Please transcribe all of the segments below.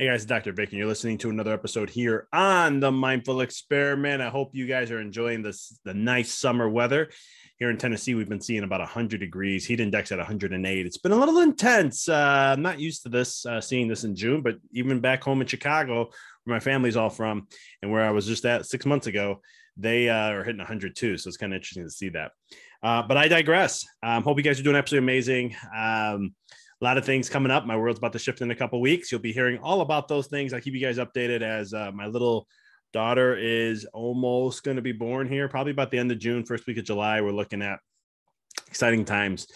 Hey guys, Dr. Vic, and you're listening to another episode here on the Mindful Experiment. I hope you guys are enjoying this the nice summer weather. Here in Tennessee, we've been seeing about 100 degrees, heat index at 108. It's been a little intense. Uh, I'm not used to this, uh, seeing this in June, but even back home in Chicago, where my family's all from, and where I was just at six months ago, they uh, are hitting 102. So it's kind of interesting to see that. Uh, but I digress. Um, hope you guys are doing absolutely amazing. Um, a lot of things coming up. My world's about to shift in a couple weeks. You'll be hearing all about those things. I'll keep you guys updated as uh, my little daughter is almost going to be born here, probably about the end of June, first week of July. We're looking at exciting times.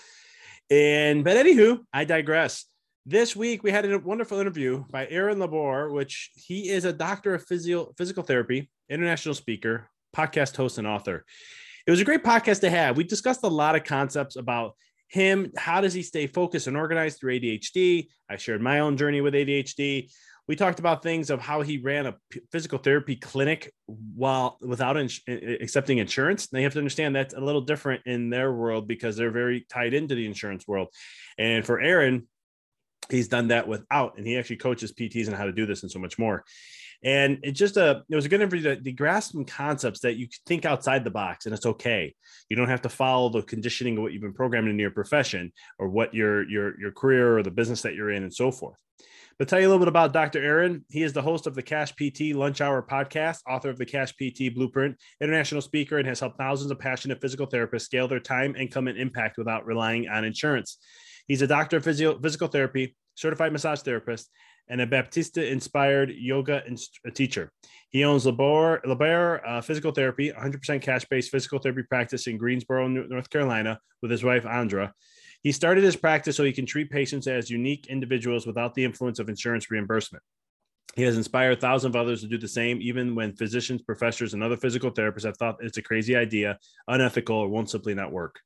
And but anywho, I digress. This week we had a wonderful interview by Aaron LeBauer, which he is a doctor of physio, physical therapy, international speaker, podcast host, and author. It was a great podcast to have. We discussed a lot of concepts about him how does he stay focused and organized through adhd i shared my own journey with adhd we talked about things of how he ran a physical therapy clinic while without ins- accepting insurance. They have to understand that's a little different in their world because they're very tied into the insurance world. And for aaron he's done that without and he actually coaches pts on how to do this and so much more and it just a it was a good interview to, to grasp some concepts that you think outside the box, and it's okay. You don't have to follow the conditioning of what you've been programmed in your profession or what your your your career or the business that you're in and so forth. But tell you a little bit about Dr. Aaron. He is the host of the Cash PT Lunch Hour podcast, author of the Cash PT Blueprint, international speaker, and has helped thousands of passionate physical therapists scale their time, income, and impact without relying on insurance. He's a doctor of physio- physical therapy, certified massage therapist, and a Baptiste inspired yoga inst- teacher. He owns LeBauer uh, Physical Therapy, 100% cash based physical therapy practice in Greensboro, North Carolina, with his wife, Andra. He started his practice so he can treat patients as unique individuals without the influence of insurance reimbursement. He has inspired thousands of others to do the same, even when physicians, professors, and other physical therapists have thought it's a crazy idea, unethical, or won't simply not work.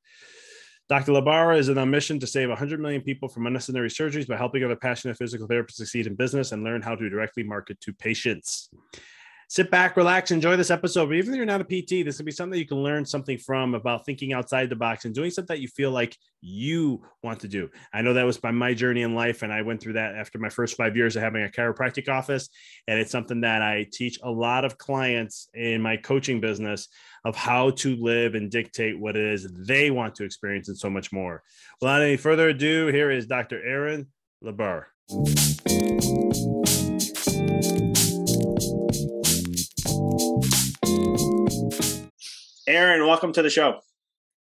Dr. LeBauer is on a mission to save 100 million people from unnecessary surgeries by helping other passionate physical therapists succeed in business and learn how to directly market to patients. Sit back, relax, enjoy this episode. But even if you're not a PT, this will be something you can learn something from about thinking outside the box and doing something that you feel like you want to do. I know that was by my journey in life, and I went through that after my first five years of having a chiropractic office. And it's something that I teach a lot of clients in my coaching business of how to live and dictate what it is they want to experience and so much more. Without any further ado, here is Dr. Aaron LeBauer. Aaron, welcome to the show.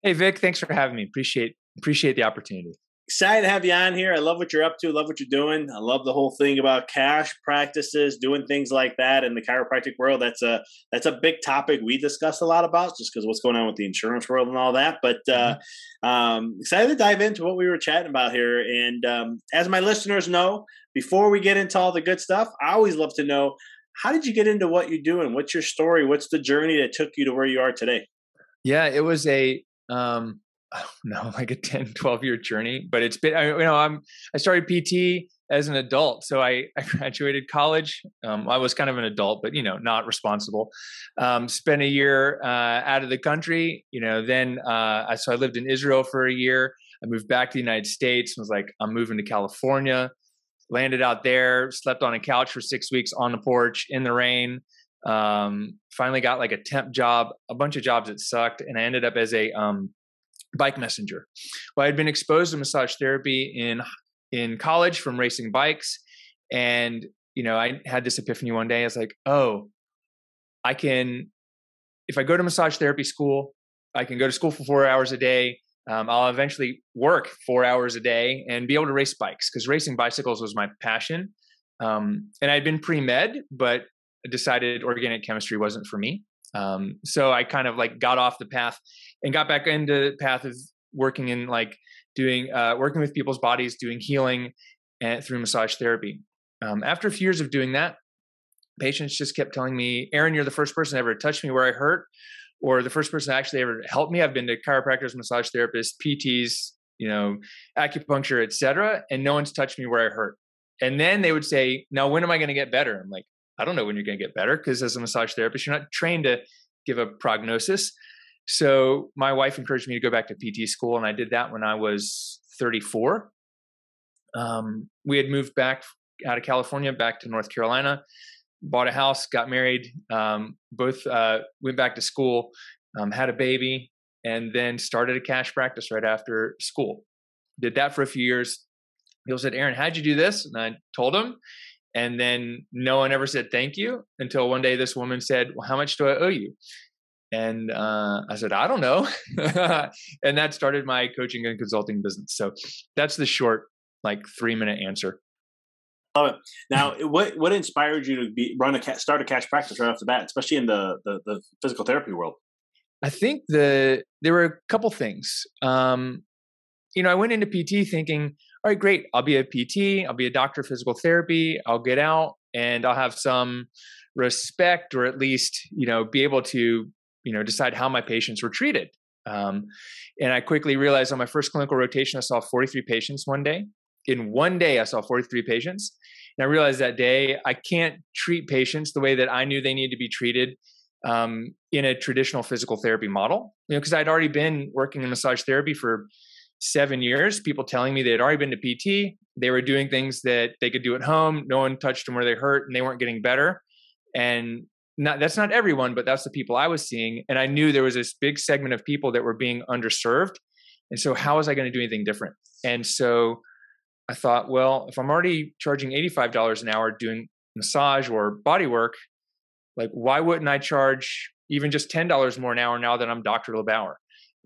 Hey Vic, thanks for having me. Appreciate appreciate the opportunity. Excited to have you on here. I love what you're up to. Love what you're doing. I love the whole thing about cash practices, doing things like that in the chiropractic world. That's a that's a big topic we discuss a lot about, just because what's going on with the insurance world and all that. But uh, mm-hmm. um, excited to dive into what we were chatting about here. And um, as my listeners know, before we get into all the good stuff, I always love to know how did you get into what you're doing? What's your story? What's the journey that took you to where you are today? Yeah, it was a um know, like a 10, 12 year journey, but it's been, I, you know, I'm, I started PT as an adult. So I, I graduated college. Um, I was kind of an adult, but, you know, not responsible. Um, spent a year uh, out of the country, you know, then, uh, I, so I lived in Israel for a year. I moved back to the United States, was like, I'm moving to California, landed out there, slept on a couch for six weeks on the porch in the rain. Um, finally got like a temp job, a bunch of jobs that sucked. And I ended up as a, um, bike messenger. Well, I had been exposed to massage therapy in in college from racing bikes, and you know, I had this epiphany one day. I was like, oh, I can, if I go to massage therapy school, I can go to school for four hours a day. Um, I'll eventually work four hours a day and be able to race bikes because racing bicycles was my passion. Um, and I'd been pre med, but decided organic chemistry wasn't for me. Um, so I kind of like got off the path and got back into the path of working in like doing uh, working with people's bodies, doing healing and through massage therapy. Um, after a few years of doing that, patients just kept telling me, "Aaron, you're the first person ever to touch me where I hurt, or the first person actually ever helped me." I've been to chiropractors, massage therapists, PTs, you know, acupuncture, etc., and no one's touched me where I hurt. And then they would say, "Now, when am I going to get better?" I'm like, I don't know when you're going to get better because as a massage therapist, you're not trained to give a prognosis. So my wife encouraged me to go back to PT school, and I did that when I was 34. Um, we had moved back out of California back to North Carolina, bought a house, got married, um, both uh, went back to school, um, had a baby, and then started a cash practice right after school. Did that for a few years. People said, Aaron, how'd you do this? And I told them. And then no one ever said thank you until one day this woman said, Well, how much do I owe you? And uh, I said, I don't know. and that started my coaching and consulting business. So that's the short, like three minute answer. Love it. Now, what what inspired you to be run a start a cash practice right off the bat, especially in the the, the physical therapy world? I think the there were a couple things. Um, you know, I went into PT thinking, all right, great. I'll be a PT. I'll be a doctor of physical therapy. I'll get out and I'll have some respect or at least, you know, be able to, you know, decide how my patients were treated. Um, and I quickly realized on my first clinical rotation, I saw 43 patients one day. In one day, I saw 43 patients. And I realized that day I can't treat patients the way that I knew they need to be treated um, in a traditional physical therapy model. You know, because I'd already been working in massage therapy for seven years, people telling me they had already been to PT, they were doing things that they could do at home, no one touched them where they hurt, and they weren't getting better. And not, that's not everyone, but that's the people I was seeing. And I knew there was this big segment of people that were being underserved. And so, how was I going to do anything different? And so, I thought, well, if I'm already charging $85 an hour doing massage or body work, like, why wouldn't I charge even just $10 more an hour now that I'm Dr. LeBauer?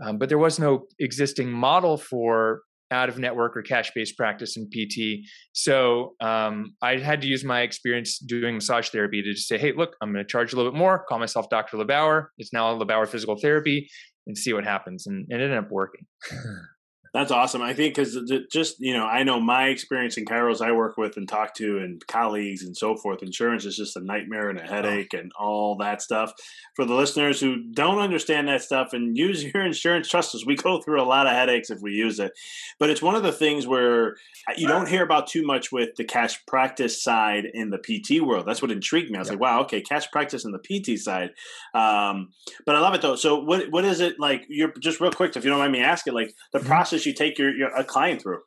Um, but there was no existing model for out of network or cash based practice in PT. So um, I had to use my experience doing massage therapy to just say, hey, look, I'm going to charge a little bit more, call myself Dr. LeBauer. It's now LeBauer Physical Therapy and see what happens. And, and it ended up working. That's awesome. I think because just you know, I know my experience in chiros I work with and talk to, and colleagues and so forth. Insurance is just a nightmare and a headache and all that stuff. For the listeners who don't understand that stuff and use your insurance, trust us, we go through a lot of headaches if we use it. But it's one of the things where you don't hear about too much with the cash practice side in the PT world. That's what intrigued me. I was like, wow, okay, cash practice in the PT side. Um, but I love it though. So what what is it like? You're just real quick, if you don't mind me asking, like the mm-hmm. process process you take your, your a client through?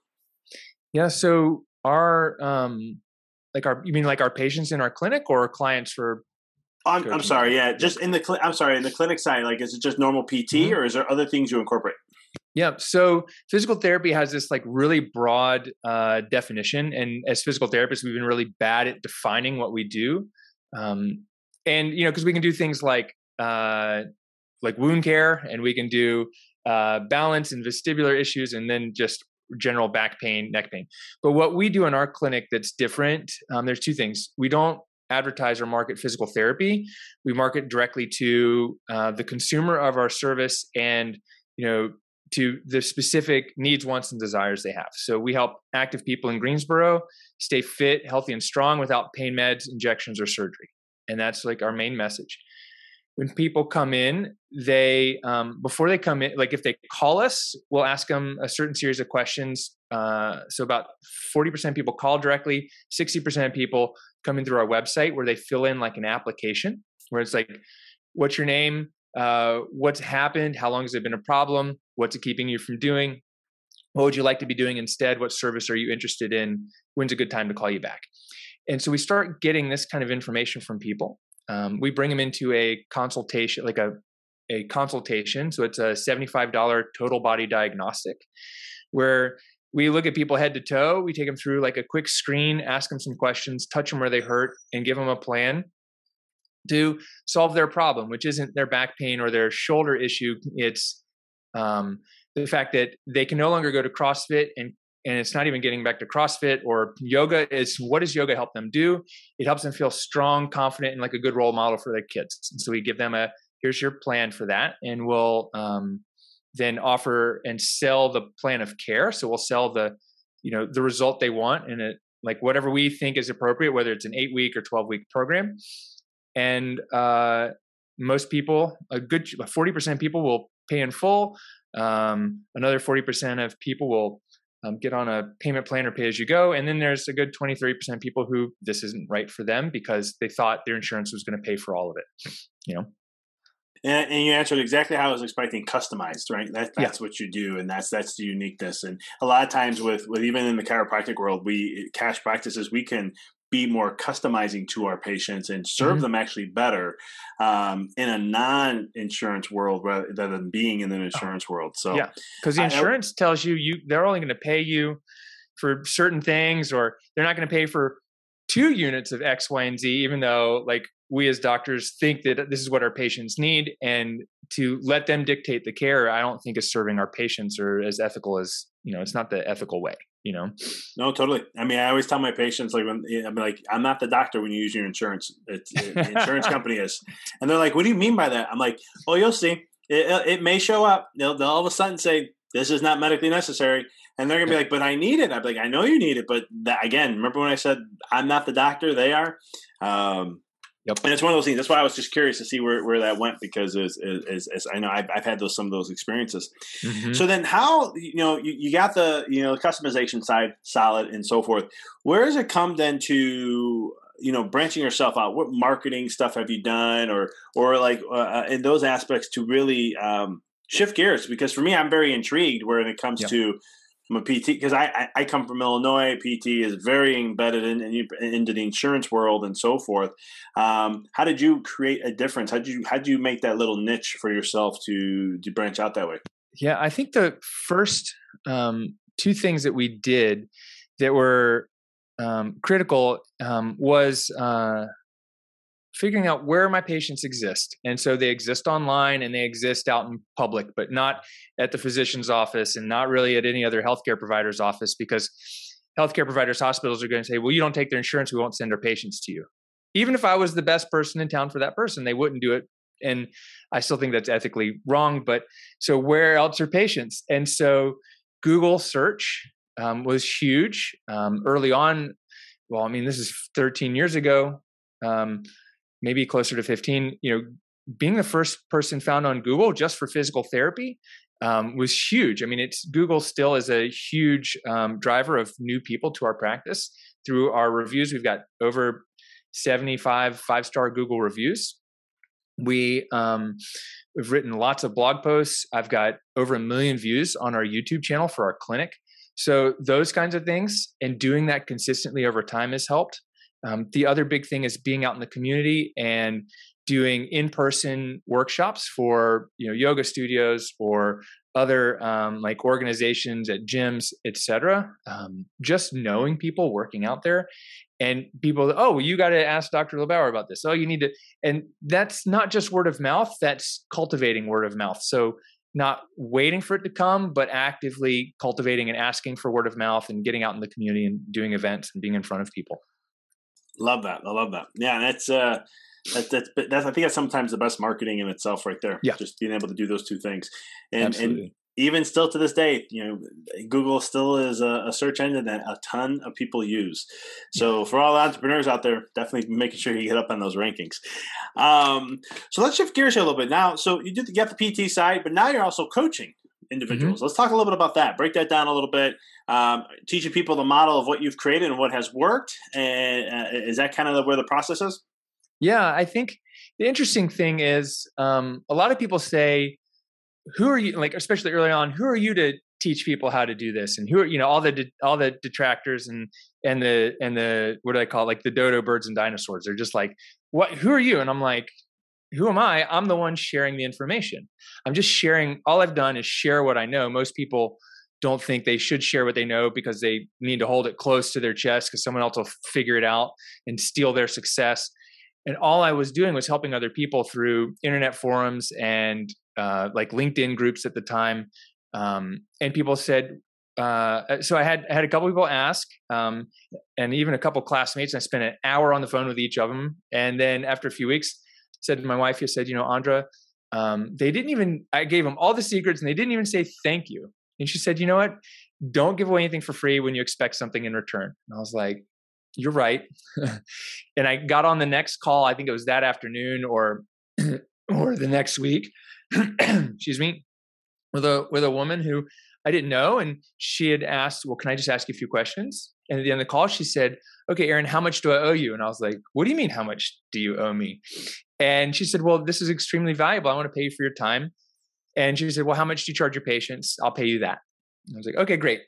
Yeah, so our um like our you mean like our patients in our clinic or clients for I'm, I'm sorry, yeah, just in the cl- I'm sorry, in the clinic side, like is it just normal PT mm-hmm. or is there other things you incorporate? Yeah, so physical therapy has this like really broad uh, definition, and as physical therapists, we've been really bad at defining what we do. Um, and you know, because we can do things like uh, like wound care, and we can do uh, balance and vestibular issues, and then just general back pain, neck pain. But what we do in our clinic that's different, um, there's two things. We don't advertise or market physical therapy. We market directly to uh, the consumer of our service and you know to the specific needs, wants, and desires they have. So we help active people in Greensboro stay fit, healthy, and strong without pain meds, injections, or surgery. And that's like our main message when people come in they um, before they come in like if they call us we'll ask them a certain series of questions uh, so about 40% of people call directly 60% of people come in through our website where they fill in like an application where it's like what's your name? Uh, what's happened? How long has it been a problem? What's it keeping you from doing? What would you like to be doing instead? What service are you interested in? When's a good time to call you back? And so we start getting this kind of information from people um, we bring them into a consultation, like a a consultation. So it's a seventy-five dollar total body diagnostic, where we look at people head to toe. We take them through like a quick screen, ask them some questions, touch them where they hurt, and give them a plan to solve their problem, which isn't their back pain or their shoulder issue. It's um, the fact that they can no longer go to CrossFit and and it's not even getting back to CrossFit or yoga. Is what does yoga help them do? It helps them feel strong, confident, and like a good role model for their kids. And so we give them a here's your plan for that, and we'll um, then offer and sell the plan of care. So we'll sell the you know the result they want and it like whatever we think is appropriate, whether it's an eight week or twelve week program. And uh, most people, a good forty percent people will pay in full. Um, another forty percent of people will um, get on a payment plan or pay as you go. And then there's a good 20, 30% people who this isn't right for them because they thought their insurance was going to pay for all of it, you know? And, and, you answered exactly how I was expecting customized, right? That, that's yeah. what you do. And that's, that's the uniqueness. And a lot of times with, with even in the chiropractic world, we cash practices, we can be more customizing to our patients and serve mm-hmm. them actually better um, in a non-insurance world rather than being in the oh. insurance oh. world. So yeah, because the insurance I, tells you you they're only going to pay you for certain things, or they're not going to pay for two units of X, Y, and Z, even though like we as doctors think that this is what our patients need, and to let them dictate the care, I don't think is serving our patients or as ethical as you know. It's not the ethical way you know? No totally. I mean i always tell my patients like when i'm like i'm not the doctor when you use your insurance. It's it, the insurance company is. And they're like what do you mean by that? I'm like oh you'll see. It, it may show up. They'll, they'll all of a sudden say this is not medically necessary and they're gonna be like but i need it. I'm like i know you need it but that, again remember when i said i'm not the doctor they are um, Yep. And it's one of those things. That's why I was just curious to see where, where that went because as, as, as I know I've, I've, had those some of those experiences. Mm-hmm. So then, how you know you, you got the you know the customization side solid and so forth. Where does it come then to you know branching yourself out? What marketing stuff have you done, or or like uh, uh in those aspects to really um, shift gears? Because for me, I'm very intrigued when it comes yep. to I'm a PT because I, I, come from Illinois. PT is very embedded in, in, into the insurance world and so forth. Um, how did you create a difference? How did you how did you make that little niche for yourself to to branch out that way? Yeah, I think the first um, two things that we did that were um, critical um, was uh, figuring out where my patients exist. And so they exist online and they exist out in public, but not at the physician's office and not really at any other healthcare provider's office because healthcare providers, hospitals are going to say, well, you don't take their insurance, we won't send our patients to you. Even if I was the best person in town for that person, they wouldn't do it. And I still think that's ethically wrong. But so where else are patients? And so Google search um, was huge um, early on. Well, I mean, this is 13 years ago, um, maybe closer to 15. You know, being the first person found on Google just for physical therapy um, was huge. I mean, it's Google still is a huge um, driver of new people to our practice through our reviews. We've got over 75 five star Google reviews. We um, we've written lots of blog posts. I've got over a million views on our YouTube channel for our clinic. So those kinds of things and doing that consistently over time has helped. Um, the other big thing is being out in the community and doing in-person workshops for you know yoga studios or other um, like organizations at gyms etc um, just knowing people working out there and people oh you got to ask dr lebauer about this. Oh you need to and that's not just word of mouth that's cultivating word of mouth. So not waiting for it to come but actively cultivating and asking for word of mouth and getting out in the community and doing events and being in front of people love that i love that yeah that's uh that, that's that's I think that's sometimes the best marketing in itself, right there. Yeah, just being able to do those two things, and Absolutely. and even still to this day, you know, Google still is a, a, search engine that a ton of people use. So for all the entrepreneurs out there, definitely making sure you get up on those rankings. Um, so let's shift gears here a little bit now. So you did get the PT side, but now you're also coaching individuals. Mm-hmm. Let's talk a little bit about that. Break that down a little bit. Um, teaching people the model of what you've created and what has worked. And uh, is that kind of where the process is? Yeah, I think the interesting thing is um, a lot of people say, "Who are you?" Like especially early on, who are you to teach people how to do this? And who are you know all the de- all the detractors and and the and the what do I call it? like the dodo birds and dinosaurs? They're just like, "What? Who are you?" And I'm like, who am I? I'm the one sharing the information. I'm just sharing. All I've done is share what I know. Most people don't think they should share what they know because they need to hold it close to their chest because someone else will figure it out and steal their success and all i was doing was helping other people through internet forums and uh, like linkedin groups at the time um, and people said uh, so I had I had a couple people ask, um, and even a couple classmates. I spent an hour on the phone with each of them, and then after a few weeks, said to my wife, "He said, you know, Andra, um, they didn't even. I gave them all the secrets, and they didn't even say thank you." And she said, "You know what? Don't give away anything for free when you expect something in return." And I was like, you're right. and I got on the next call. I think it was that afternoon or or the next week. excuse me, with a with a woman who I didn't know, and she had asked, "Well, can I just ask you a few questions?" And at the end of the call, she said, "Okay, Aaron, how much do I owe you?" And I was like, "What do you mean, how much do you owe me?" And she said, "Well, this is extremely valuable. I want to pay you for your time." And she said, "Well, how much do you charge your patients? I'll pay you that." I was like, "Okay, great."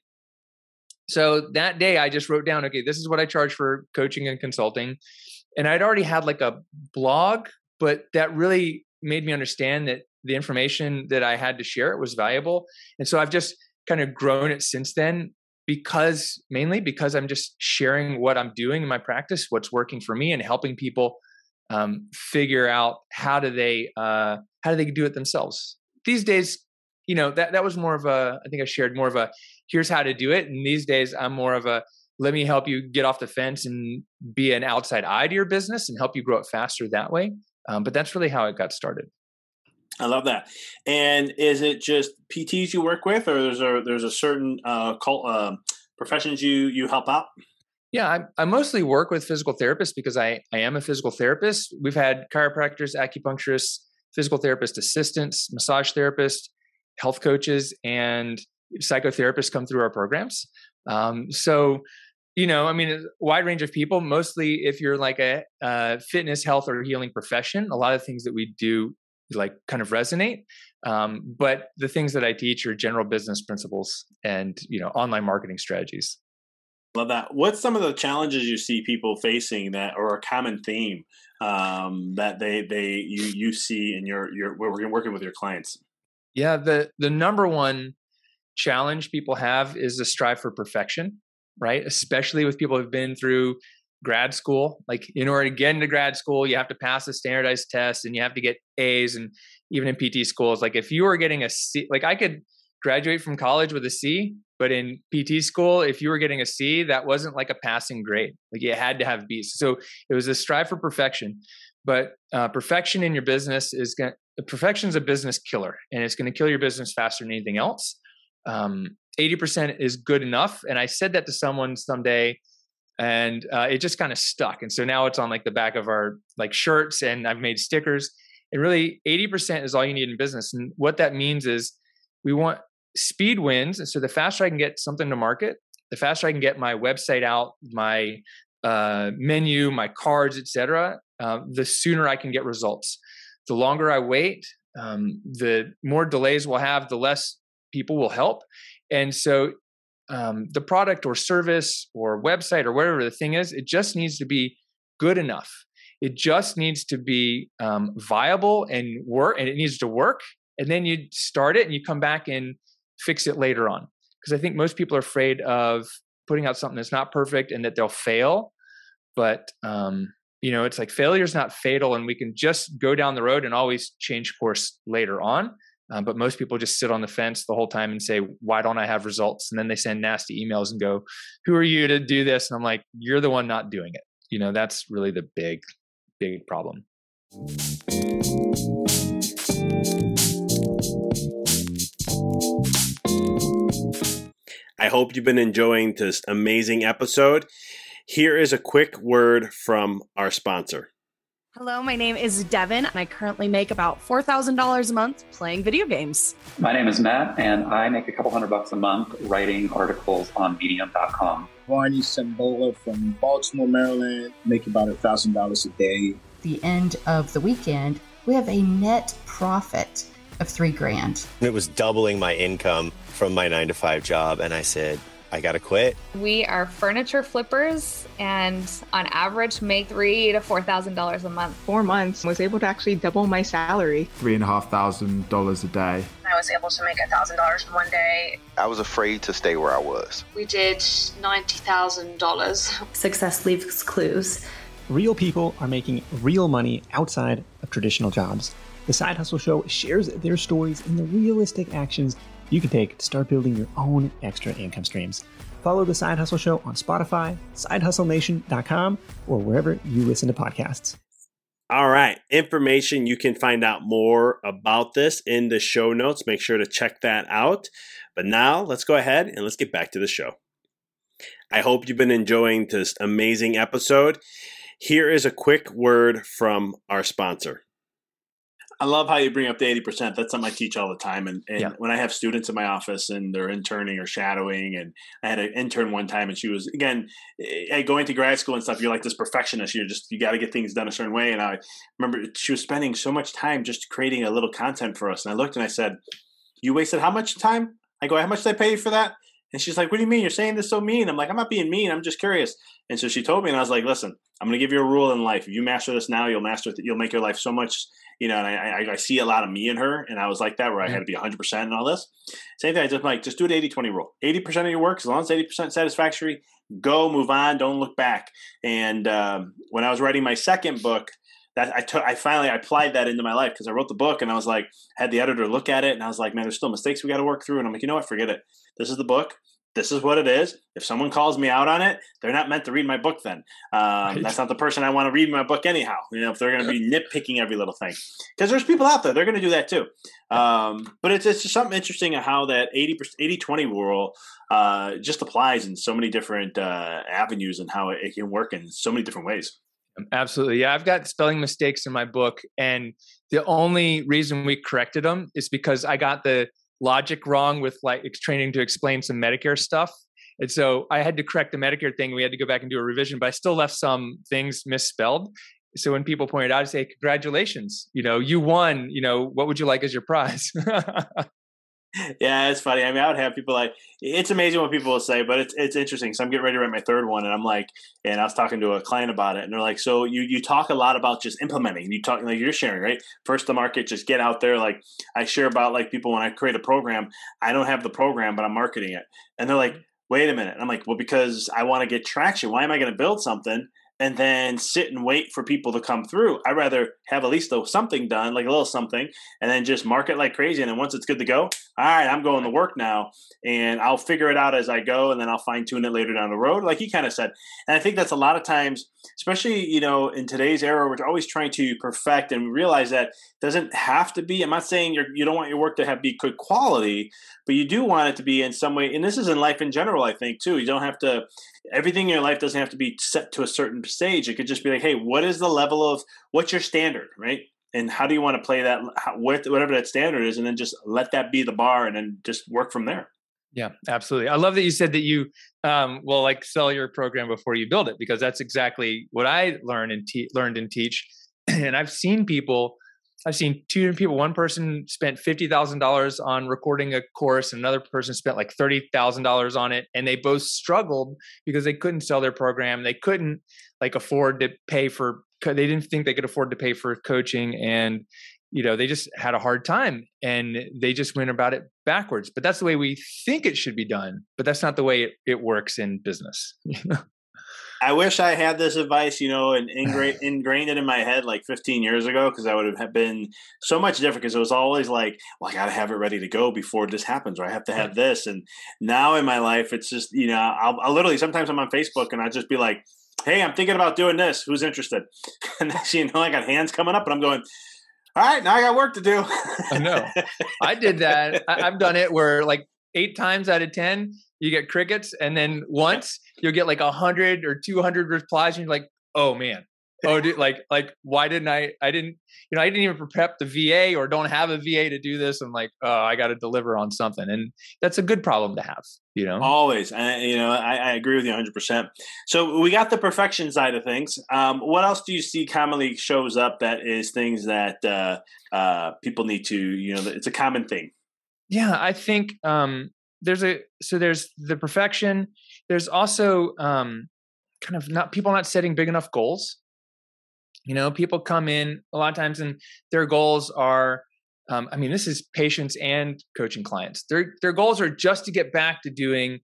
So that day I just wrote down, okay, this is what I charge for coaching and consulting. And I'd already had like a blog, but that really made me understand that the information that I had to share it was valuable. And so I've just kind of grown it since then because mainly because I'm just sharing what I'm doing in my practice, what's working for me and helping people um, figure out how do they uh, how do they do it themselves. These days, you know, that that was more of a I think I shared more of a here's how to do it. And these days, I'm more of a let me help you get off the fence and be an outside eye to your business and help you grow it faster that way. Um, but that's really how it got started. I love that. And is it just PTs you work with, or there's a there's a certain uh, cult, uh, professions you you help out? Yeah, I, I, mostly work with physical therapists because I I am a physical therapist. We've had chiropractors, acupuncturists, physical therapist assistants, massage therapists, health coaches, and psychotherapists come through our programs. Um, so, you know, I mean, a wide range of people. Mostly, if you're like a, a fitness, health, or healing profession, a lot of things that we do like kind of resonate. Um, but the things that I teach are general business principles and you know online marketing strategies. Love that. What's some of the challenges you see people facing that, or a common theme um, that they they you you see in your your we're working with your clients? Yeah, the the number one challenge people have is the strive for perfection, right? Especially with people who've been through grad school. Like in order to get into grad school, you have to pass a standardized test and you have to get A's. And even in PT schools, like if you were getting a C, like I could graduate from college with a C, but in PT school, if you were getting a C, that wasn't like a passing grade. Like you had to have B's. So it was a strive for perfection. But uh, perfection in your business is going to, perfection is a business killer and it's going to kill your business faster than anything else. Um, 80% is good enough. And I said that to someone someday and uh, it just kind of stuck. And so now it's on like the back of our like shirts and I've made stickers. And really 80% is all you need in business. And what that means is we want speed wins. So the faster I can get something to market, the faster I can get my website out, my uh, menu, my cards, etc., uh, the sooner I can get results. The longer I wait, um, the more delays we'll have, the less people will help. And so um, the product or service or website or whatever the thing is, it just needs to be good enough. It just needs to be um, viable and work, and it needs to work. And then you start it and you come back and fix it later on. Because I think most people are afraid of putting out something that's not perfect and that they'll fail. But um, you know, it's like failure is not fatal, and we can just go down the road and always change course later on. Um, but most people just sit on the fence the whole time and say, "Why don't I have results?" And then they send nasty emails and go, "Who are you to do this?" And I'm like, "You're the one not doing it." You know, that's really the big, big problem. I hope you've been enjoying this amazing episode. Here is a quick word from our sponsor. Hello, my name is Devin, and I currently make about $4,000 a month playing video games. My name is Matt, and I make a couple hundred bucks a month writing articles on medium.com. Barney Sembola from Baltimore, Maryland, make about $1,000 a day. The end of the weekend, we have a net profit of three grand. It was doubling my income from my nine to five job, and I said, I gotta quit. We are furniture flippers and on average make three to four thousand dollars a month. Four months was able to actually double my salary. Three and a half thousand dollars a day. I was able to make a thousand dollars in one day. I was afraid to stay where I was. We did ninety thousand dollars. Success leaves clues. Real people are making real money outside of traditional jobs. The Side Hustle Show shares their stories and the realistic actions you can take to start building your own extra income streams. Follow the Side Hustle Show on Spotify, sidehustlenation.com, or wherever you listen to podcasts. All right. Information you can find out more about this in the show notes. Make sure to check that out. But now let's go ahead and let's get back to the show. I hope you've been enjoying this amazing episode. Here is a quick word from our sponsor. I love how you bring up the 80%. That's something I teach all the time. And, and yeah. when I have students in my office and they're interning or shadowing, and I had an intern one time and she was, again, eh, going to grad school and stuff, you're like this perfectionist. You're just, you got to get things done a certain way. And I remember she was spending so much time just creating a little content for us. And I looked and I said, You wasted how much time? I go, How much did I pay you for that? And she's like, What do you mean? You're saying this so mean? I'm like, I'm not being mean. I'm just curious. And so she told me, and I was like, Listen, I'm going to give you a rule in life. If you master this now, you'll master it. You'll make your life so much you know, and I, I, I, see a lot of me in her, and I was like that where I had to be 100% and all this. Same thing, I just like, just do an 80 20 rule. 80% of your work, as long as 80% satisfactory, go, move on, don't look back. And um, when I was writing my second book, that I took, I finally I applied that into my life because I wrote the book and I was like, had the editor look at it and I was like, man, there's still mistakes we got to work through. And I'm like, you know what, forget it. This is the book this is what it is. If someone calls me out on it, they're not meant to read my book. Then um, right. that's not the person I want to read my book anyhow. You know, if they're going to be nitpicking every little thing, because there's people out there they're going to do that too. Um, but it's it's just something interesting how that 80 80 20 rule uh, just applies in so many different uh, avenues and how it, it can work in so many different ways. Absolutely. Yeah, I've got spelling mistakes in my book, and the only reason we corrected them is because I got the logic wrong with like training to explain some Medicare stuff. And so I had to correct the Medicare thing. We had to go back and do a revision, but I still left some things misspelled. So when people pointed out, I say, "Congratulations! You know, you won. You know, what would you like as your prize?" yeah, it's funny. I mean, I would have people like it's amazing what people will say, but it's it's interesting. So I'm getting ready to write my third one, and I'm like, and I was talking to a client about it, and they're like, so you you talk a lot about just implementing. You talk like you're sharing, right? First the market, just get out there. Like I share about like people when I create a program, I don't have the program, but I'm marketing it, and they're like, wait a minute. And I'm like, well, because I want to get traction. Why am I going to build something? and then sit and wait for people to come through. I'd rather have at least something done, like a little something, and then just market like crazy. And then once it's good to go, all right, I'm going to work now and I'll figure it out as I go and then I'll fine tune it later down the road, like he kind of said. And I think that's a lot of times, especially, you know, in today's era, we're always trying to perfect and we realize that doesn't have to be. I'm not saying you're, you don't want your work to have be good quality, but you do want it to be in some way. And this is in life in general, I think, too. You don't have to, everything in your life doesn't have to be set to a certain stage. It could just be like, hey, what is the level of, what's your standard, right? And how do you want to play that with whatever that standard is and then just let that be the bar and then just work from there. Yeah absolutely. I love that you said that you um, will like sell your program before you build it because that's exactly what i learned and te- learned and teach. And i've seen people i've seen two different people. One person spent $50000 on recording a course and another person spent like $30000 on it and they both struggled because they couldn't sell their program. They couldn't like afford to pay for they didn't think they could afford to pay for coaching and you know they just had a hard time and they just went about it backwards but that's the way we think it should be done but that's not the way it, it works in business I wish I had this advice, you know, and ingra- ingrained it in my head like 15 years ago because I would have been so much different because it was always like, well, I got to have it ready to go before this happens, or I have to have this. And now in my life, it's just, you know, I'll, I'll literally sometimes I'm on Facebook and I just be like, hey, I'm thinking about doing this. Who's interested? And next you know, I got hands coming up, and I'm going, all right, now I got work to do. I know. I did that. I, have done it where like eight times out of 10, you get crickets. And then once you'll get like a hundred or 200 replies and you're like, oh man, oh dude, like like why didn't i i didn't you know i didn't even prep the va or don't have a va to do this i'm like oh i got to deliver on something and that's a good problem to have you know? Always and you know I, I, agree with you 100% so we got the perfection side of things um, what else do you see commonly shows up that is things that uh, uh, people need to you know it's a common thing? Yeah i think um, there's a so there's the perfection there's also um, kind of not people not setting big enough goals you know, people come in a lot of times and their goals are, um, I mean, this is patients and coaching clients. Their their goals are just to get back to doing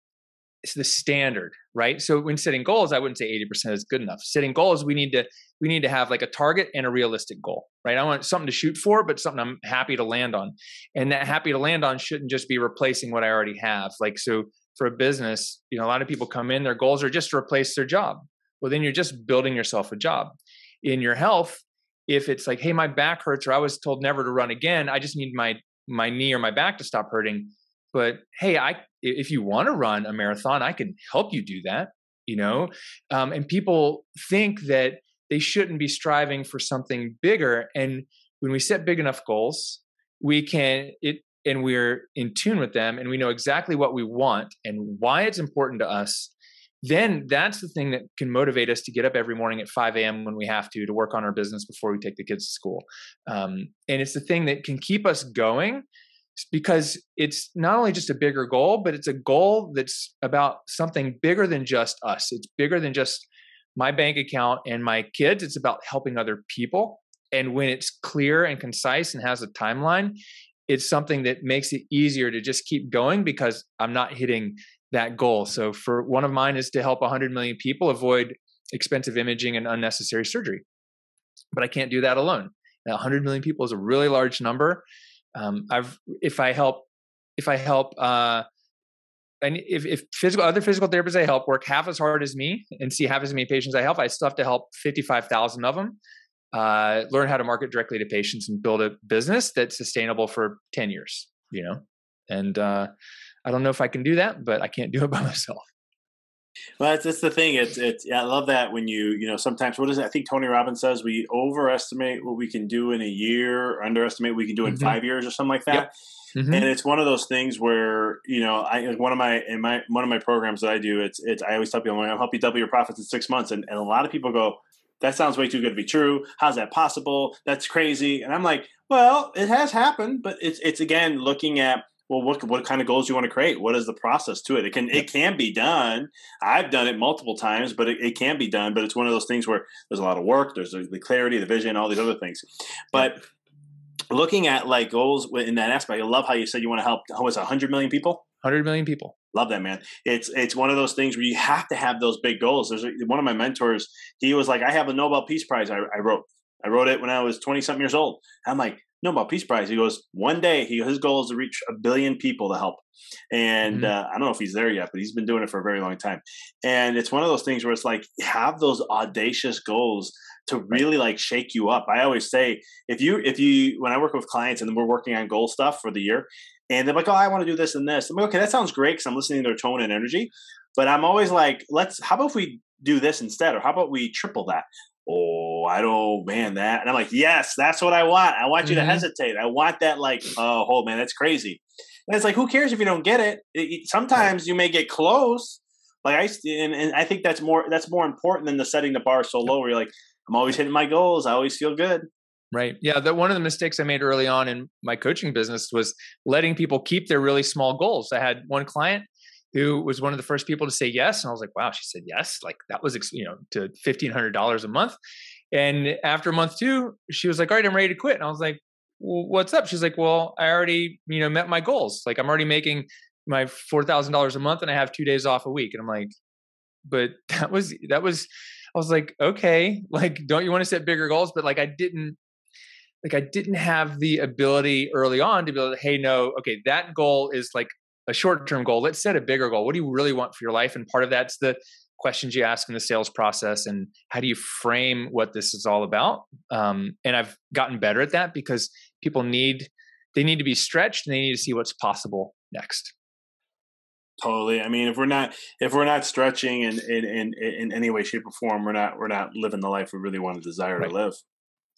it's the standard, right? So when setting goals, I wouldn't say 80% is good enough. Setting goals, we need to we need to have like a target and a realistic goal, right? I want something to shoot for, but something I'm happy to land on. And that happy to land on shouldn't just be replacing what I already have. Like so for a business, you know, a lot of people come in, their goals are just to replace their job. Well, then you're just building yourself a job in your health if it's like hey my back hurts or i was told never to run again. I just need my my knee or my back to stop hurting. But hey i if you want to run a marathon i can help you do that you know? Um, and people think that they shouldn't be striving for something bigger and when we set big enough goals we can it and we're in tune with them and we know exactly what we want and why it's important to us then that's the thing that can motivate us to get up every morning at 5 a.m. when we have to to work on our business before we take the kids to school. Um, and it's the thing that can keep us going because it's not only just a bigger goal, but it's a goal that's about something bigger than just us. It's bigger than just my bank account and my kids. It's about helping other people. And when it's clear and concise and has a timeline, it's something that makes it easier to just keep going because I'm not hitting that goal. So for one of mine is to help 100 million people avoid expensive imaging and unnecessary surgery. But I can't do that alone. Now, 100 million people is a really large number. Um, I've if I help if I help uh, and if, if physical other physical therapists I help work half as hard as me and see half as many patients I help, I still have to help 55,000 of them uh, learn how to market directly to patients and build a business that's sustainable for 10 years. You know, and uh, I don't know if I can do that, but I can't do it by myself. Well, that's, that's the thing. It's it's. Yeah, I love that when you you know sometimes what is it? I think Tony Robbins says we overestimate what we can do in a year, or underestimate what we can do in mm-hmm. five years, or something like that. Yep. Mm-hmm. And it's one of those things where you know, I one of my in my one of my programs that I do, it's it's I always tell people I'll help you double your profits in six months, and, and a lot of people go, that sounds way too good to be true. How's that possible? That's crazy. And I'm like, well, it has happened, but it's it's again looking at well what what kind of goals you want to create? What is the process to it? It can it can be done. I've done it multiple times but it, it can be done but it's one of those things where there's a lot of work there's the clarity the vision all these other things. But looking at like goals in that aspect i love how you said you want to help how was 100 million people? 100 million people. Love that man. It's it's one of those things where you have to have those big goals. There's one of my mentors he was like i have a nobel peace prize I, I wrote. I wrote it when i was 20 something years old. I'm like Nobel Peace Prize. He goes, one day, he his goal is to reach a billion people to help. And mm-hmm. uh, I don't know if he's there yet, but he's been doing it for a very long time. And it's one of those things where it's like have those audacious goals to really like shake you up. I always say if you if you when I work with clients and we're working on goal stuff for the year, and they're like, "Oh, I want to do this and this." I'm like, "Okay, that sounds great," because I'm listening to their tone and energy. But I'm always like, "Let's. How about if we do this instead, or how about we triple that?" Oh, I don't, man, that. And I'm like, "Yes, that's what I want. I want you mm-hmm. to hesitate. I want that, like, oh, hold, man, that's crazy." And it's like, who cares if you don't get it? it sometimes you may get close. Like I and, and I think that's more that's more important than the setting the bar so low. Where you're like, I'm always hitting my goals. I always feel good. Right. Yeah. That one of the mistakes I made early on in my coaching business was letting people keep their really small goals. I had one client who was one of the first people to say yes, and I was like, "Wow!" She said yes, like that was you know to fifteen hundred dollars a month. And after month two, she was like, "All right, I'm ready to quit." And I was like, well, "What's up?" She's like, "Well, I already you know met my goals. Like I'm already making my four thousand dollars a month, and I have two days off a week." And I'm like, "But that was that was." I was like, okay, like, don't you want to set bigger goals? But like, I didn't like I didn't have the ability early on to be like, hey, no, okay, that goal is like a short term goal. Let's set a bigger goal. What do you really want for your life? And part of that's the questions you ask in the sales process and how do you frame what this is all about. Um, and I've gotten better at that because people need they need to be stretched and they need to see what's possible next. Totally. I mean, if we're not if we're not stretching in in in, in any way, shape, or form, we're not we're not living the life we really want to desire right. to live.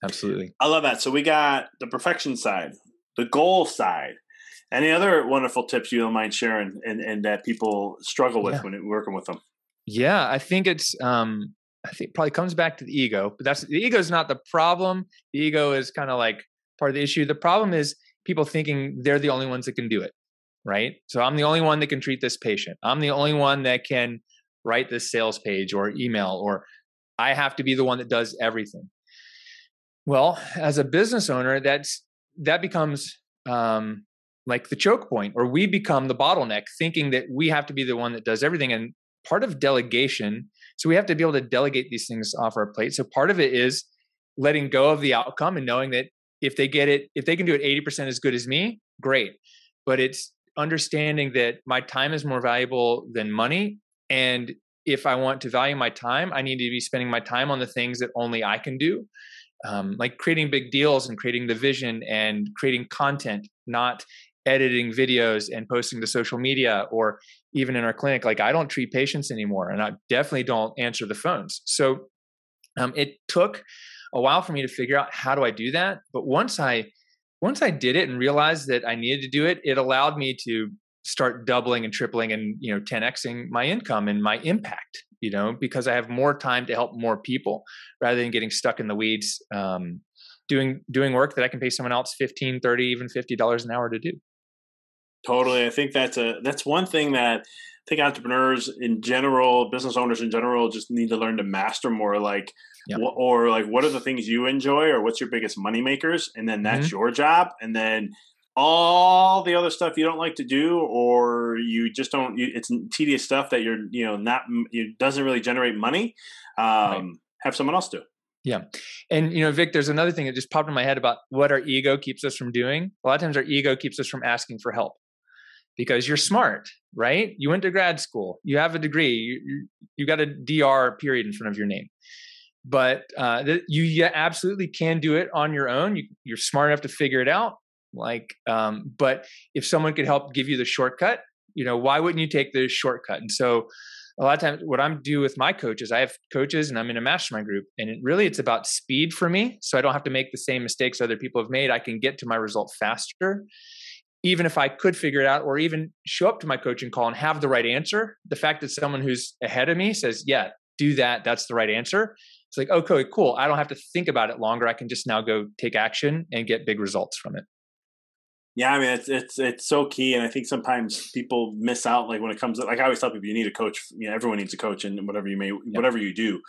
Absolutely. I love that. So we got the perfection side, the goal side. Any other wonderful tips you don't mind sharing and, and that people struggle with yeah. when working with them? Yeah, I think it's um I think it probably comes back to the ego, but that's the ego is not the problem. The ego is kind of like part of the issue. The problem is people thinking they're the only ones that can do it, right? So I'm the only one that can treat this patient. I'm the only one that can write this sales page or email or I have to be the one that does everything. Well, as a business owner, that's that becomes um, like the choke point, or we become the bottleneck, thinking that we have to be the one that does everything. And part of delegation, so we have to be able to delegate these things off our plate. So part of it is letting go of the outcome and knowing that if they get it, if they can do it 80% as good as me, great. But it's understanding that my time is more valuable than money. And if I want to value my time, I need to be spending my time on the things that only I can do um, like creating big deals and creating the vision and creating content, not editing videos and posting to social media or even in our clinic. Like I don't treat patients anymore, and I definitely don't answer the phones. So um, it took a while for me to figure out how do I do that. But once I once I did it and realized that I needed to do it, it allowed me to start doubling and tripling and you know 10xing my income and my impact you know, because I have more time to help more people rather than getting stuck in the weeds, um, doing, doing work that I can pay someone else 15, 30, even $50 an hour to do. Totally. I think that's a, that's one thing that I think entrepreneurs in general, business owners in general, just need to learn to master more like, yep. or like, what are the things you enjoy or what's your biggest money makers? And then that's mm-hmm. your job. And then all the other stuff you don't like to do or you just don't you, it's tedious stuff that you're you know not it doesn't really generate money um, right. have someone else do yeah and you know vic there's another thing that just popped in my head about what our ego keeps us from doing a lot of times our ego keeps us from asking for help because you're smart right? You went to grad school you have a degree you, you, got a dr period in front of your name. But uh, you, you absolutely can do it on your own you, you're smart enough to figure it out like um, but if someone could help give you the shortcut you know why wouldn't you take the shortcut? And so a lot of times what i'm do with my coaches i have coaches and i'm in a mastermind group and it really it's about speed for me so i don't have to make the same mistakes other people have made i can get to my result faster even if i could figure it out or even show up to my coaching call and have the right answer the fact that someone who's ahead of me says yeah do that that's the right answer it's like okay cool i don't have to think about it longer i can just now go take action and get big results from it yeah, I mean it's it's it's so key, and I think sometimes people miss out. Like when it comes, to, like I always tell people, you need a coach. You know, everyone needs a coach, and whatever you may, yep. whatever you do.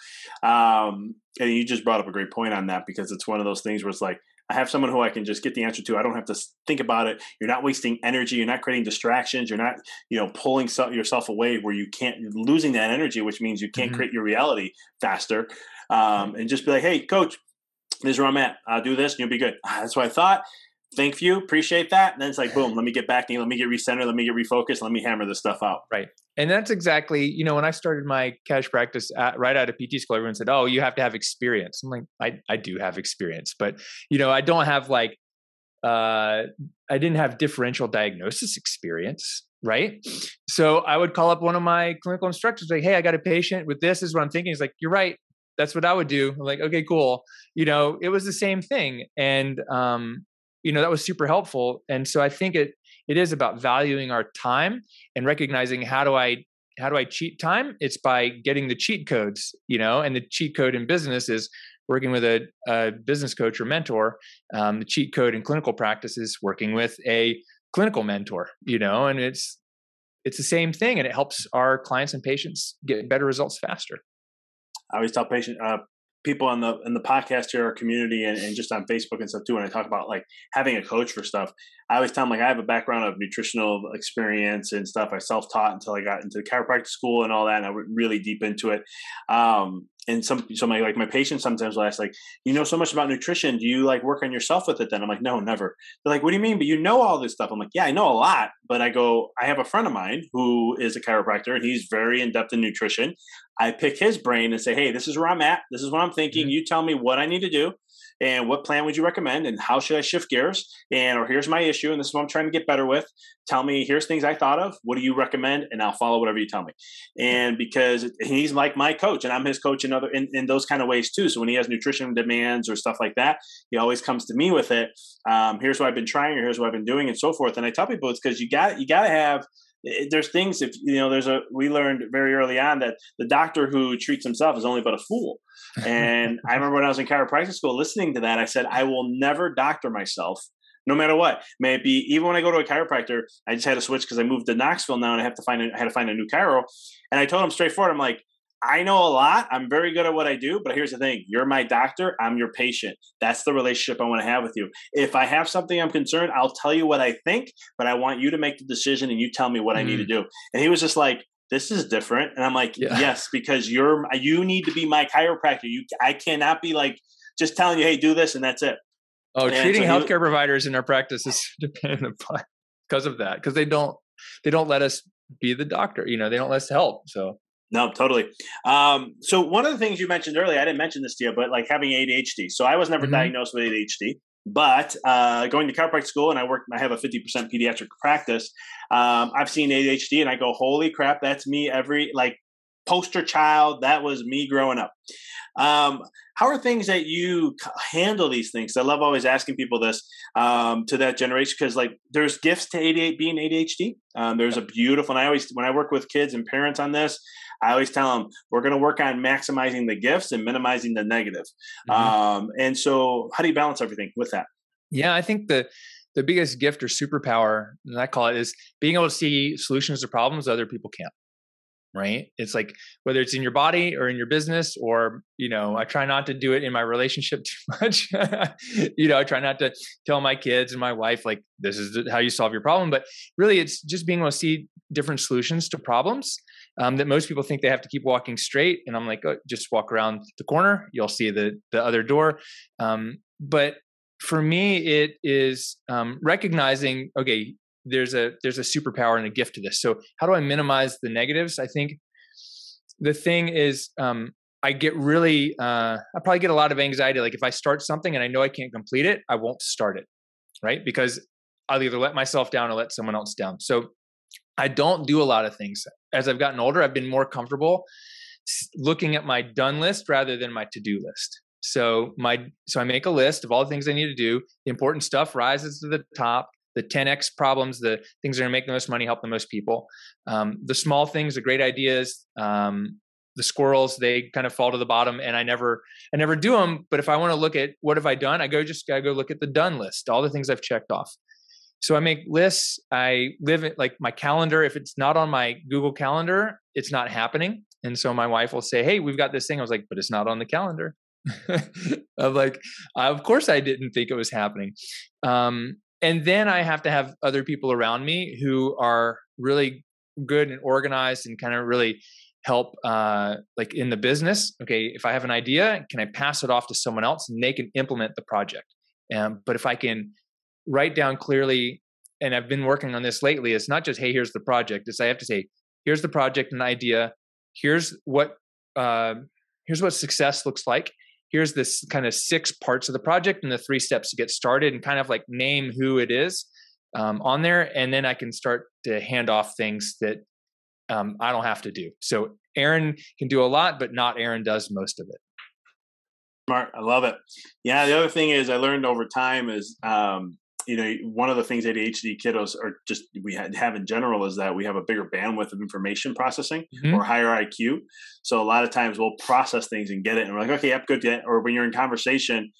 Um, and you just brought up a great point on that because it's one of those things where it's like I have someone who I can just get the answer to. I don't have to think about it. You're not wasting energy. You're not creating distractions. You're not, you know, pulling yourself away where you can't losing that energy, which means you can't mm-hmm. create your reality faster. Um, and just be like, hey, coach, this is where I'm at. I'll do this, and you'll be good. Ah, that's what I thought thank you, appreciate that. And then it's like, boom, let me get back. Let me get recentered. Let me get refocused. Let me hammer this stuff out. Right. And that's exactly, you know, when I started my cash practice at, right out of PT school, everyone said, oh, you have to have experience. I'm like, I, I do have experience, but, you know, I don't have like, uh, I didn't have differential diagnosis experience. Right. So I would call up one of my clinical instructors, like, hey, I got a patient with this. is what I'm thinking. He's like, you're right. That's what I would do. I'm like, okay, cool. You know, it was the same thing. And, um, you know, that was super helpful. And so I think it, it is about valuing our time and recognizing how do I how do I cheat time? It's by getting the cheat codes, you know, and the cheat code in business is working with a, a business coach or mentor. Um, the cheat code in clinical practice is working with a clinical mentor, you know, and it's it's the same thing, and it helps our clients and patients get better results faster. I always tell patient uh, people on the in the podcast here, our community, and, and just on Facebook and stuff too. When I talk about like having a coach for stuff, I always tell them like I have a background of nutritional experience and stuff. I self taught until I got into the chiropractic school and all that, and I went really deep into it. Um, and some so my like my patients sometimes will ask like you know so much about nutrition. Do you like work on yourself with it then? I'm like no never. They're like what do you mean? But you know all this stuff. I'm like yeah i know a lot but i go i have a friend of mine who is a chiropractor and he's very in-depth in nutrition. I pick his brain and say hey this is where i'm at. This is what i'm thinking. Mm-hmm. you tell me what i need to do and what plan would you recommend and how should I shift gears and or here's my issue and this is what I'm trying to get better with. Tell me here's things I thought of. What do you recommend? And I'll follow whatever you tell me. And because he's like my coach and I'm his coach in other in, in those kind of ways too. So when he has nutrition demands or stuff like that, he always comes to me with it. Um, here's what I've been trying or here's what I've been doing and so forth. And I tell people it's because you got you got to have there's things if you know there's a we learned very early on that the doctor who treats himself is only but a fool. And i remember when i was in chiropractic school listening to that i said i will never doctor myself no matter what. May it be even when i go to a chiropractor i just had to switch because i moved to knoxville now and i have to find a, i had to find a new chiro. And i told him straightforward i'm like I know a lot. I'm very good at what I do, but here's the thing you're my doctor, I'm your patient. That's the relationship I want to have with you. If I have something I'm concerned, I'll tell you what I think, but I want you to make the decision and you tell me what mm. I need to mm. do. And he was just like, this is different. And I'm like, yeah. yes, because you're, you need to be my chiropractor. You, I cannot be like just telling you, hey, do this and that's it. Oh, and treating so healthcare he, providers in our practice is dependent upon because of that, because they don't, they don't let us be the doctor. You know, they don't let us help. So no, totally. Um, so one of the things you mentioned earlier, I didn't mention this to you, but like having ADHD. So I was never mm-hmm. diagnosed with ADHD, but uh, going to chiropractic school and I work, I have a 50% pediatric practice. Um, I've seen ADHD and I go, holy crap, that's me every like poster child. That was me growing up. Um, how are things that you handle these things? I love always asking people this um, to that generation because like there's gifts to ADHD being ADHD. Um, there's a beautiful, and I always when I work with kids and parents on this, I always tell them we're going to work on maximizing the gifts and minimizing the negative. Mm-hmm. Um, and so, how do you balance everything with that? Yeah, I think the the biggest gift or superpower, and I call it, is being able to see solutions to problems other people can't. Right? It's like whether it's in your body or in your business, or you know, I try not to do it in my relationship too much. you know, I try not to tell my kids and my wife like this is how you solve your problem. But really, it's just being able to see different solutions to problems um, that most people think they have to keep walking straight. And I'm like, oh, just walk around the corner, you'll see the the other door. Um, but for me, it is um, recognizing, okay, there's a there's a superpower and a gift to this. So how do I minimize the negatives? I think the thing is, um, I get really, uh, I probably get a lot of anxiety. Like if I start something and I know I can't complete it, I won't start it, right? Because I'll either let myself down or let someone else down. So I don't do a lot of things. As I've gotten older, I've been more comfortable looking at my done list rather than my to-do list. So my so I make a list of all the things I need to do. The important stuff rises to the top. The 10x problems, the things that are going to make the most money, help the most people. Um, the small things, the great ideas, um, the squirrels, they kind of fall to the bottom, and I never I never do them. But if I want to look at what have I done, I go just I go look at the done list, all the things I've checked off. So I make lists. I live it like my calendar. If it's not on my Google Calendar, it's not happening. And so my wife will say, "Hey, we've got this thing." I was like, "But it's not on the calendar." I'm like, "Of course I didn't think it was happening." Um, and then I have to have other people around me who are really good and organized and kind of really help uh, like in the business okay if i have an idea can i pass it off to someone else and they can implement the project um, but if i can write down clearly. And I've been working on this lately. It's not just hey, here's the project. It's I have to say here's the project and idea. Here's what uh, here's what success looks like. Here's this kind of six parts of the project and the three steps to get started, and kind of like name who it is um, on there, and then I can start to hand off things that um, I don't have to do. So Aaron can do a lot, but not Aaron does most of it. Smart, I love it. Yeah, the other thing is I learned over time is um, you know one of the things ADHD kiddos are just we have in general is that we have a bigger bandwidth of information processing mm-hmm. or higher IQ. So a lot of times we'll process things and get it, and we're like, okay, yep, good. Or when you're in conversation,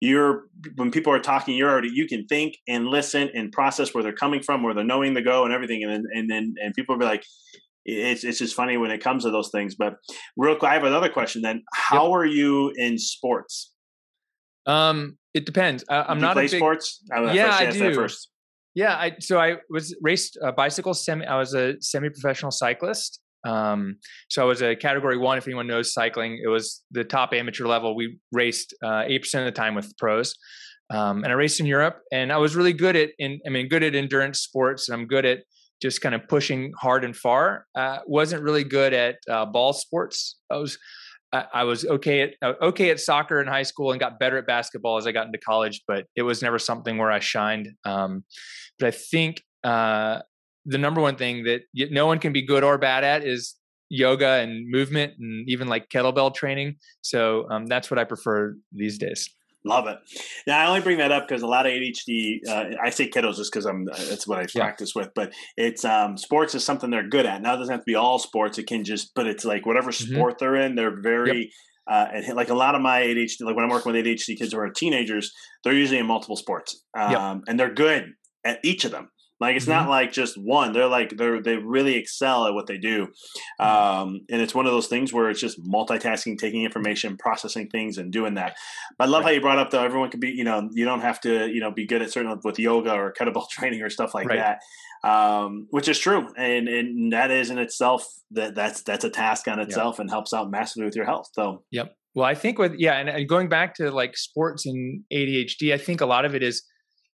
you're when people are talking you're already you can think and listen and process where they're coming from where they're knowing the go and everything and then and then and people will be like it's it's just funny when it comes to those things but real quick i have another question then how yep. are you in sports um it depends I, am not play a big, sports I yeah i do first yeah i so i was raced a bicycle semi i was a semi-professional cyclist um, so I was a category one. If anyone knows cycling, it was the top amateur level. We raced uh, eight uh, percent of the time with pros, um, and I raced in Europe. And I was really good at, in, I mean, good at endurance sports, and I'm good at just kind of pushing hard and far. Uh, wasn't really good at uh, ball sports. I was, I, was okay at uh, okay at soccer in high school, and got better at basketball as I got into college. But it was never something where I shined. Um, but I think uh, the number one thing that no one can be good or bad at is yoga and movement and even like kettlebell training. So um, that's what I prefer these days. Love it. Now I only bring that up because a lot of ADHD. Uh, I say kiddos just because I'm. That's what I yeah. practice with. But it's um, sports is something they're good at. Now it doesn't have to be all sports. It can just. But it's like whatever mm-hmm. sport they're in, they're very. Yep. Uh, and like a lot of my ADHD, like when I'm working with ADHD kids who are teenagers, they're usually in multiple sports, um, yep. and they're good at each of them. Like it's mm-hmm. not like just one. They're like they're they really excel at what they do, mm-hmm. um, and it's one of those things where it's just multitasking, taking information, processing things, and doing that. But I love right. how you brought up though. Everyone can be, you know, you don't have to, you know, be good at certain with yoga or kettlebell training or stuff like right. that, um, which is true, and and that is in itself that that's that's a task on itself yep. and helps out massively with your health. So yep. Well, I think with yeah, and going back to like sports and ADHD, I think a lot of it is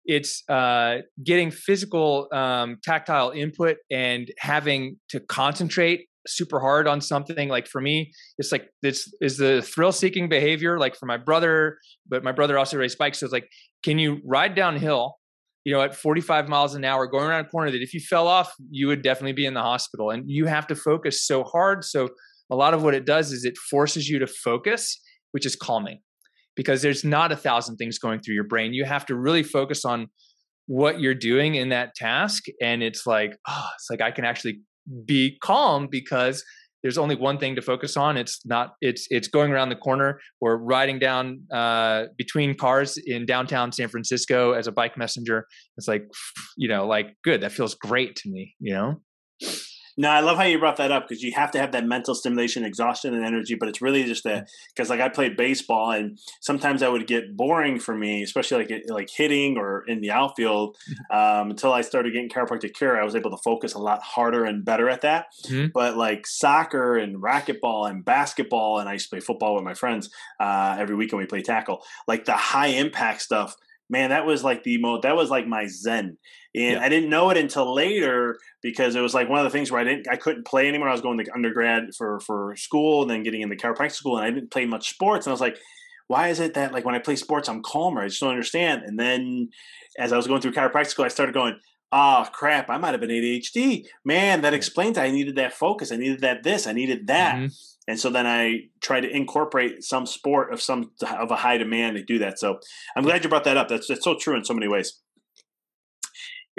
it's uh, getting physical um, tactile input and having to concentrate super hard on something like for me it's like this is the thrill seeking behavior like for my brother but my brother also raced bikes so it's like can you ride downhill you know at 45 miles an hour going around a corner that if you fell off you would definitely be in the hospital and you have to focus so hard so a lot of what it does is it forces you to focus which is calming because there's not a thousand things going through your brain. You have to really focus on what you're doing in that task. And it's like, oh, it's like I can actually be calm because there's only one thing to focus on. It's not, it's, it's going around the corner or riding down uh, between cars in downtown San Francisco as a bike messenger. It's like, you know, like good. That feels great to me, you know? No, I love how you brought that up because you have to have that mental stimulation, exhaustion, and energy. But it's really just that because, like, I played baseball, and sometimes I would get boring for me, especially like like hitting or in the outfield. Mm-hmm. Um, until I started getting chiropractic care, I was able to focus a lot harder and better at that. Mm-hmm. But like soccer and racquetball and basketball, and I used to play football with my friends uh, every weekend. We play tackle, like the high impact stuff man, that was like the most, that was like my zen. And yeah. I didn't know it until later because it was like one of the things where I didn't, I couldn't play anymore. I was going to undergrad for, for school and then getting into chiropractic school and I didn't play much sports. And I was like, why is it that like when I play sports, I'm calmer? I just don't understand. And then as I was going through chiropractic school, I started going, oh crap, I might have been ADHD. Man, that explains I needed that focus. I needed that this, I needed that. Mm-hmm. And so then I try to incorporate some sport of some of a high demand to do that. So I'm glad you brought that up. That's that's so true in so many ways.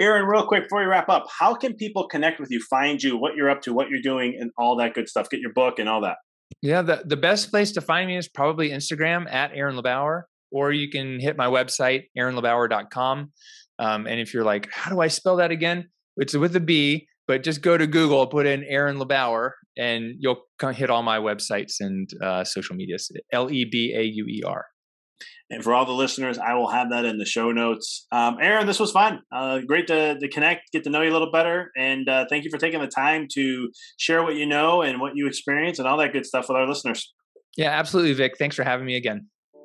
Aaron, real quick before we wrap up, how can people connect with you, find you, what you're up to, what you're doing, and all that good stuff? Get your book and all that. Yeah, the, the best place to find me is probably Instagram at Aaron LeBauer, or you can hit my website, aaronlebauer.com. Um, and if you're like, how do I spell that again? It's with a B, but just go to Google, put in Aaron LeBauer, and you'll hit all my websites and uh, social medias. L E B A U E R. And for all the listeners, I will have that in the show notes. Um, Aaron, this was fun. Uh, great to, to, connect, get to know you a little better. And uh, thank you for taking the time to share what you know and what you experience and all that good stuff with our listeners. Yeah, absolutely, Vic. Thanks for having me again.